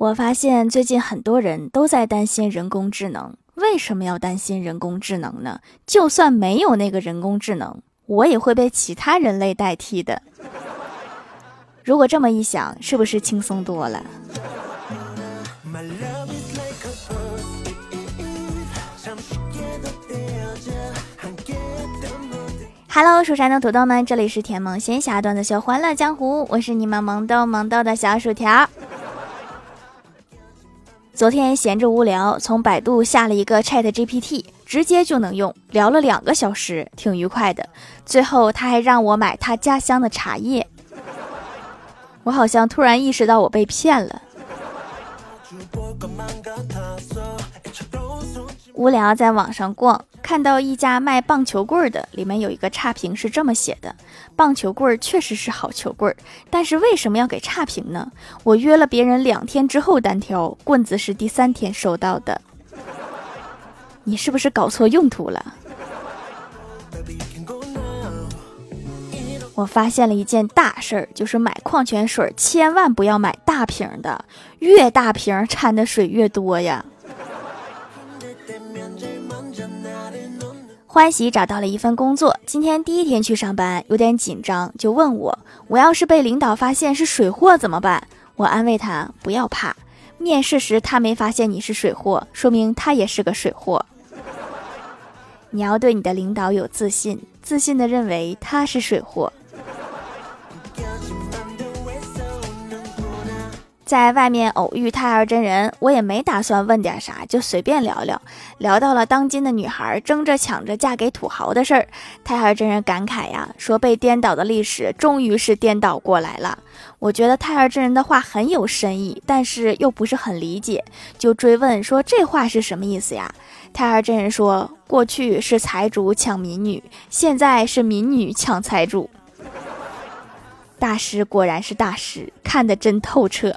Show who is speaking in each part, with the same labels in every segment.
Speaker 1: 我发现最近很多人都在担心人工智能，为什么要担心人工智能呢？就算没有那个人工智能，我也会被其他人类代替的。如果这么一想，是不是轻松多了？Hello，蜀山的土豆们，这里是甜萌仙侠段子秀《欢乐江湖》，我是你们萌豆萌豆的小薯条。昨天闲着无聊，从百度下了一个 Chat GPT，直接就能用，聊了两个小时，挺愉快的。最后他还让我买他家乡的茶叶，我好像突然意识到我被骗了。无聊在网上逛。看到一家卖棒球棍的，里面有一个差评是这么写的：棒球棍确实是好球棍，但是为什么要给差评呢？我约了别人两天之后单挑，棍子是第三天收到的。你是不是搞错用途了？我发现了一件大事儿，就是买矿泉水千万不要买大瓶的，越大瓶掺的水越多呀。欢喜找到了一份工作，今天第一天去上班，有点紧张，就问我：我要是被领导发现是水货怎么办？我安慰他：不要怕，面试时他没发现你是水货，说明他也是个水货。你要对你的领导有自信，自信的认为他是水货。在外面偶遇太二真人，我也没打算问点啥，就随便聊聊。聊到了当今的女孩争着抢着嫁给土豪的事儿，太二真人感慨呀，说被颠倒的历史终于是颠倒过来了。我觉得太二真人的话很有深意，但是又不是很理解，就追问说这话是什么意思呀？太二真人说，过去是财主抢民女，现在是民女抢财主。大师果然是大师，看得真透彻。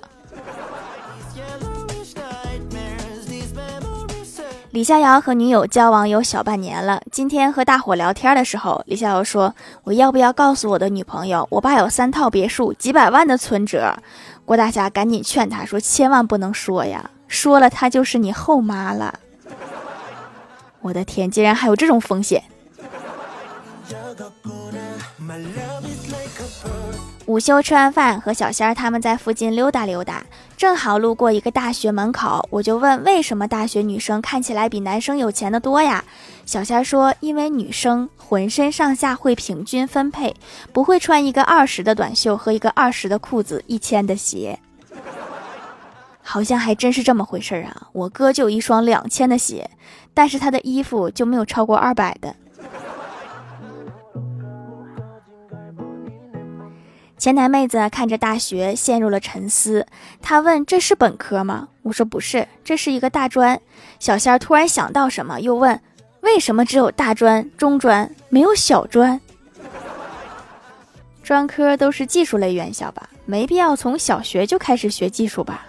Speaker 1: 李逍遥和女友交往有小半年了。今天和大伙聊天的时候，李逍遥说：“我要不要告诉我的女朋友，我爸有三套别墅，几百万的存折？”郭大侠赶紧劝他说：“千万不能说呀，说了她就是你后妈了。”我的天，竟然还有这种风险！午休吃完饭，和小仙儿他们在附近溜达溜达，正好路过一个大学门口，我就问：为什么大学女生看起来比男生有钱的多呀？小仙儿说：因为女生浑身上下会平均分配，不会穿一个二十的短袖和一个二十的裤子，一千的鞋。好像还真是这么回事儿啊！我哥就有一双两千的鞋，但是他的衣服就没有超过二百的。前台妹子看着大学，陷入了沉思。她问：“这是本科吗？”我说：“不是，这是一个大专。”小仙儿突然想到什么，又问：“为什么只有大专、中专，没有小专？专科都是技术类院校吧？没必要从小学就开始学技术吧？”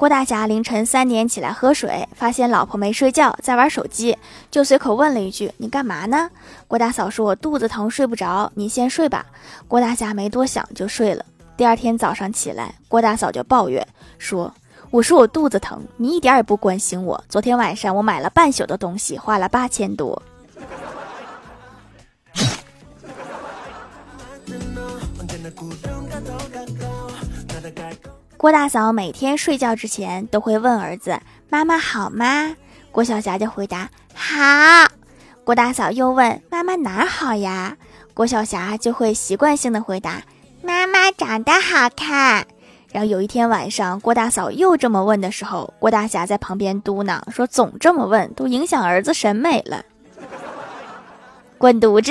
Speaker 1: 郭大侠凌晨三点起来喝水，发现老婆没睡觉，在玩手机，就随口问了一句：“你干嘛呢？”郭大嫂说：“我肚子疼，睡不着，你先睡吧。”郭大侠没多想就睡了。第二天早上起来，郭大嫂就抱怨说：“我说我肚子疼，你一点也不关心我。昨天晚上我买了半宿的东西，花了八千多。”郭大嫂每天睡觉之前都会问儿子：“妈妈好吗？”郭晓霞就回答：“好。”郭大嫂又问：“妈妈哪儿好呀？”郭晓霞就会习惯性的回答：“妈妈长得好看。”然后有一天晚上，郭大嫂又这么问的时候，郭大侠在旁边嘟囔说：“总这么问，都影响儿子审美了。”滚犊子！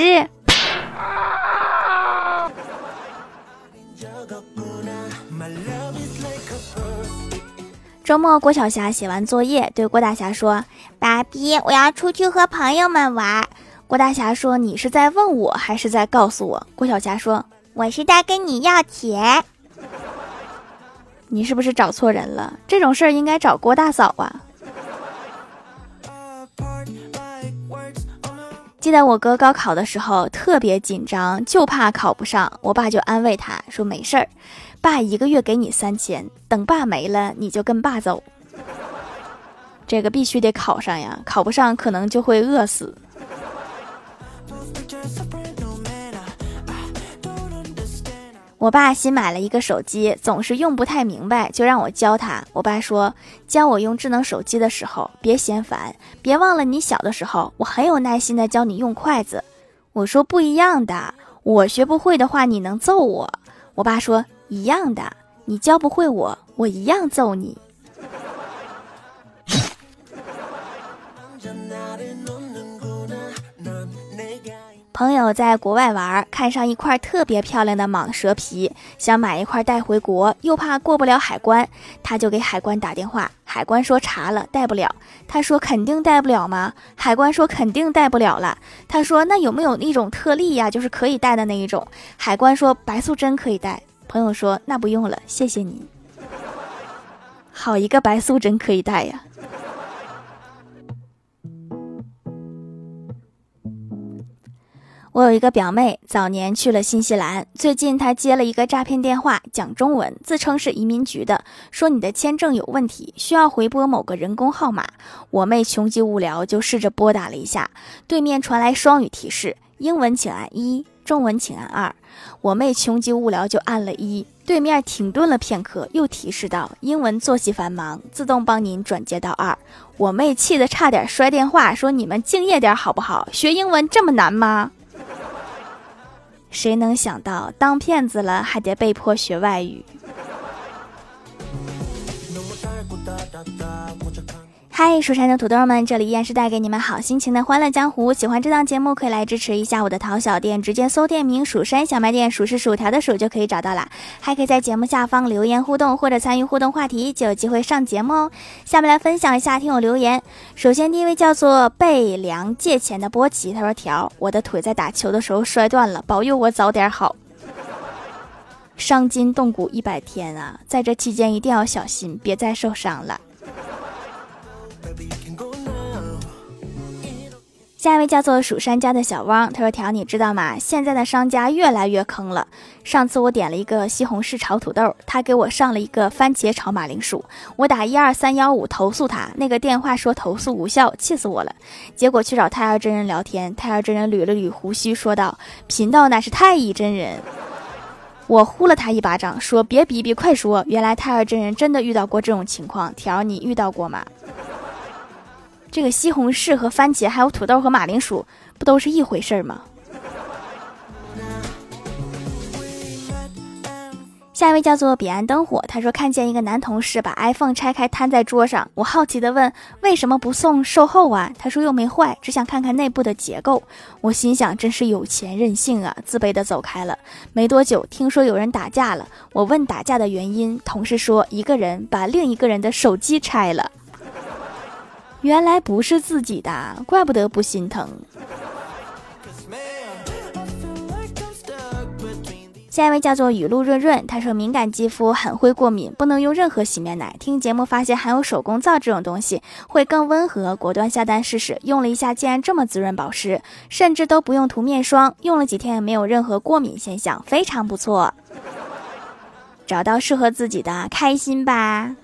Speaker 1: 周末，郭晓霞写完作业，对郭大侠说：“爸比，我要出去和朋友们玩。”郭大侠说：“你是在问我，还是在告诉我？”郭晓霞说：“我是在跟你要钱。”你是不是找错人了？这种事儿应该找郭大嫂啊。记得我哥高考的时候特别紧张，就怕考不上。我爸就安慰他说：“没事儿，爸一个月给你三千，等爸没了你就跟爸走。”这个必须得考上呀，考不上可能就会饿死。我爸新买了一个手机，总是用不太明白，就让我教他。我爸说，教我用智能手机的时候，别嫌烦，别忘了你小的时候，我很有耐心的教你用筷子。我说不一样的，我学不会的话，你能揍我。我爸说一样的，你教不会我，我一样揍你。朋友在国外玩，看上一块特别漂亮的蟒蛇皮，想买一块带回国，又怕过不了海关，他就给海关打电话。海关说查了，带不了。他说肯定带不了吗？海关说肯定带不了了。他说那有没有那种特例呀？就是可以带的那一种。海关说白素贞可以带。朋友说那不用了，谢谢你。好一个白素贞可以带呀！我有一个表妹，早年去了新西兰。最近她接了一个诈骗电话，讲中文，自称是移民局的，说你的签证有问题，需要回拨某个人工号码。我妹穷极无聊，就试着拨打了一下，对面传来双语提示：英文请按一，中文请按二。我妹穷极无聊，就按了一。对面停顿了片刻，又提示道：英文作息繁忙，自动帮您转接到二。我妹气得差点摔电话，说你们敬业点好不好？学英文这么难吗？谁能想到，当骗子了还得被迫学外语？嗨，蜀山的土豆们，这里依然是带给你们好心情的欢乐江湖。喜欢这档节目，可以来支持一下我的淘小店，直接搜店名“蜀山小卖店”，数是薯条的数就可以找到啦。还可以在节目下方留言互动，或者参与互动话题，就有机会上节目哦。下面来分享一下听友留言。首先第一位叫做被梁借钱的波奇，他说：“条，我的腿在打球的时候摔断了，保佑我早点好。伤筋动骨一百天啊，在这期间一定要小心，别再受伤了。”下一位叫做蜀山家的小汪，他说：“条，你知道吗？现在的商家越来越坑了。上次我点了一个西红柿炒土豆，他给我上了一个番茄炒马铃薯。我打一二三幺五投诉他，那个电话说投诉无效，气死我了。结果去找太二真人聊天，太二真人捋了捋胡须，说道：贫道乃是太乙真人。我呼了他一巴掌，说别逼逼，快说。原来太二真人真的遇到过这种情况。条，你遇到过吗？”这个西红柿和番茄，还有土豆和马铃薯，不都是一回事吗？下一位叫做彼岸灯火，他说看见一个男同事把 iPhone 拆开摊在桌上，我好奇的问为什么不送售后啊？他说又没坏，只想看看内部的结构。我心想真是有钱任性啊，自卑的走开了。没多久，听说有人打架了，我问打架的原因，同事说一个人把另一个人的手机拆了。原来不是自己的，怪不得不心疼。下一位叫做雨露润润，他说敏感肌肤很会过敏，不能用任何洗面奶。听节目发现含有手工皂这种东西会更温和，果断下单试试。用了一下，竟然这么滋润保湿，甚至都不用涂面霜，用了几天也没有任何过敏现象，非常不错。找到适合自己的，开心吧。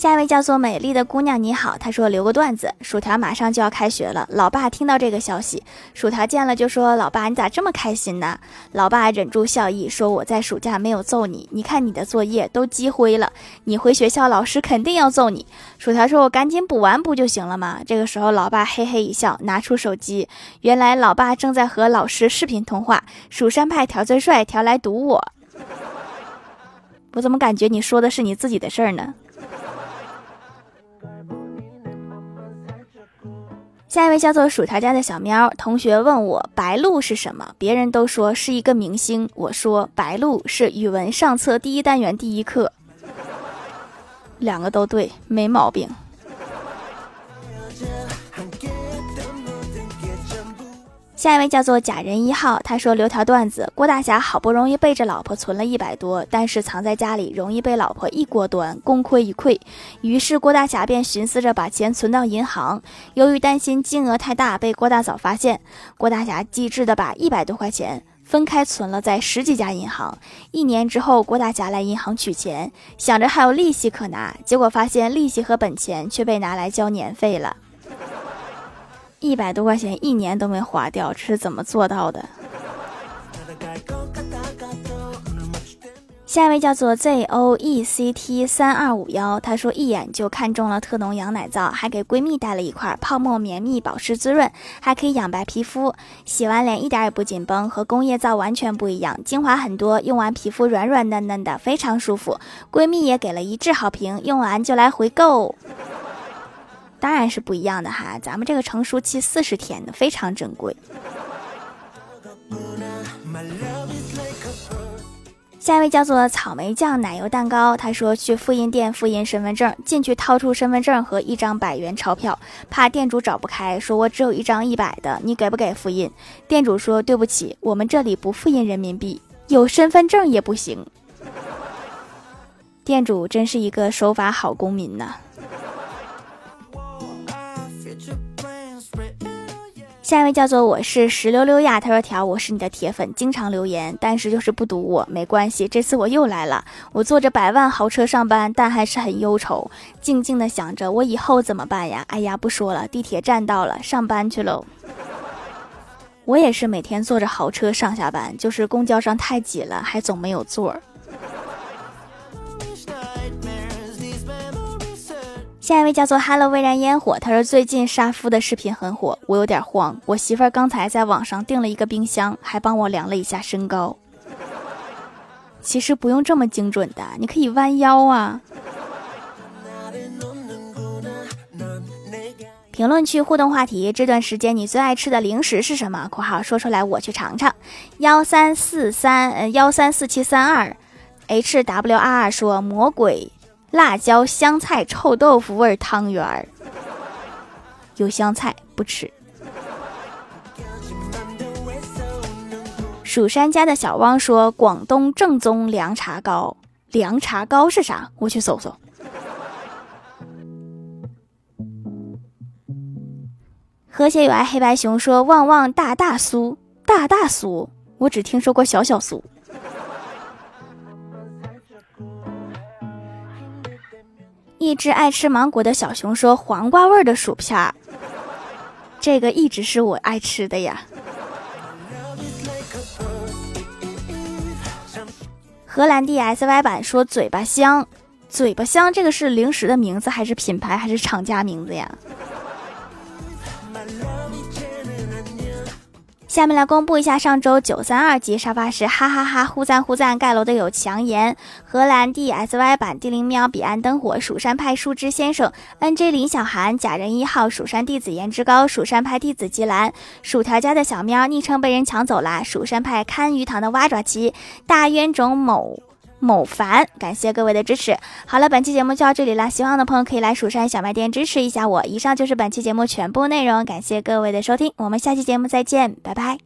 Speaker 1: 下一位叫做美丽的姑娘，你好。她说留个段子，薯条马上就要开学了。老爸听到这个消息，薯条见了就说：“老爸，你咋这么开心呢？”老爸忍住笑意说：“我在暑假没有揍你，你看你的作业都积灰了，你回学校老师肯定要揍你。”薯条说：“我赶紧补完不就行了吗？”这个时候，老爸嘿嘿一笑，拿出手机，原来老爸正在和老师视频通话。蜀山派条最帅，条来堵我。我怎么感觉你说的是你自己的事儿呢？下一位叫做薯条家的小喵同学问我白鹭是什么，别人都说是一个明星，我说白鹭是语文上册第一单元第一课，两个都对，没毛病。下一位叫做假人一号，他说留条段子：郭大侠好不容易背着老婆存了一百多，但是藏在家里容易被老婆一锅端，功亏一篑。于是郭大侠便寻思着把钱存到银行。由于担心金额太大被郭大嫂发现，郭大侠机智的把一百多块钱分开存了在十几家银行。一年之后，郭大侠来银行取钱，想着还有利息可拿，结果发现利息和本钱却被拿来交年费了。一百多块钱一年都没花掉，这是怎么做到的？下一位叫做 Z O E C T 三二五幺，他说一眼就看中了特浓羊奶皂，还给闺蜜带了一块泡沫绵密保湿滋润，还可以养白皮肤，洗完脸一点也不紧绷，和工业皂完全不一样，精华很多，用完皮肤软软嫩嫩的，非常舒服。闺蜜也给了一致好评，用完就来回购。当然是不一样的哈，咱们这个成熟期四十天的，非常珍贵。下一位叫做草莓酱奶油蛋糕，他说去复印店复印身份证，进去掏出身份证和一张百元钞票，怕店主找不开，说我只有一张一百的，你给不给复印？店主说对不起，我们这里不复印人民币，有身份证也不行。店主真是一个守法好公民呐。下一位叫做我是石榴溜呀，他说条我是你的铁粉，经常留言，但是就是不读我，没关系，这次我又来了。我坐着百万豪车上班，但还是很忧愁，静静的想着我以后怎么办呀？哎呀，不说了，地铁站到了，上班去喽。我也是每天坐着豪车上下班，就是公交上太挤了，还总没有座儿。下一位叫做 Hello 微燃烟火，他说最近杀夫的视频很火，我有点慌。我媳妇儿刚才在网上订了一个冰箱，还帮我量了一下身高。其实不用这么精准的，你可以弯腰啊。评论区互动话题：这段时间你最爱吃的零食是什么？（括号说出来我去尝尝。）幺三四三呃幺三四七三二，H W R 说魔鬼。辣椒香菜臭豆腐味汤圆儿，有香菜不吃。蜀山家的小汪说：“广东正宗凉茶糕，凉茶糕是啥？我去搜搜。”和谐有爱黑白熊说：“旺旺大大酥，大大酥，我只听说过小小酥。”一只爱吃芒果的小熊说：“黄瓜味的薯片儿，这个一直是我爱吃的呀。”荷兰 DSY 版说：“嘴巴香，嘴巴香，这个是零食的名字还是品牌还是厂家名字呀？”下面来公布一下上周九三二级沙发是哈哈哈呼赞呼赞盖楼的有强颜、荷兰 D S Y 版地灵喵、彼岸灯火、蜀山派树枝先生、N J 林小涵、假人一号、蜀山弟子颜值高、蜀山派弟子吉兰、薯条家的小喵昵称被人抢走了，蜀山派看鱼塘的蛙爪鸡、大冤种某。某凡，感谢各位的支持。好了，本期节目就到这里了，希望的朋友可以来蜀山小卖店支持一下我。以上就是本期节目全部内容，感谢各位的收听，我们下期节目再见，拜拜。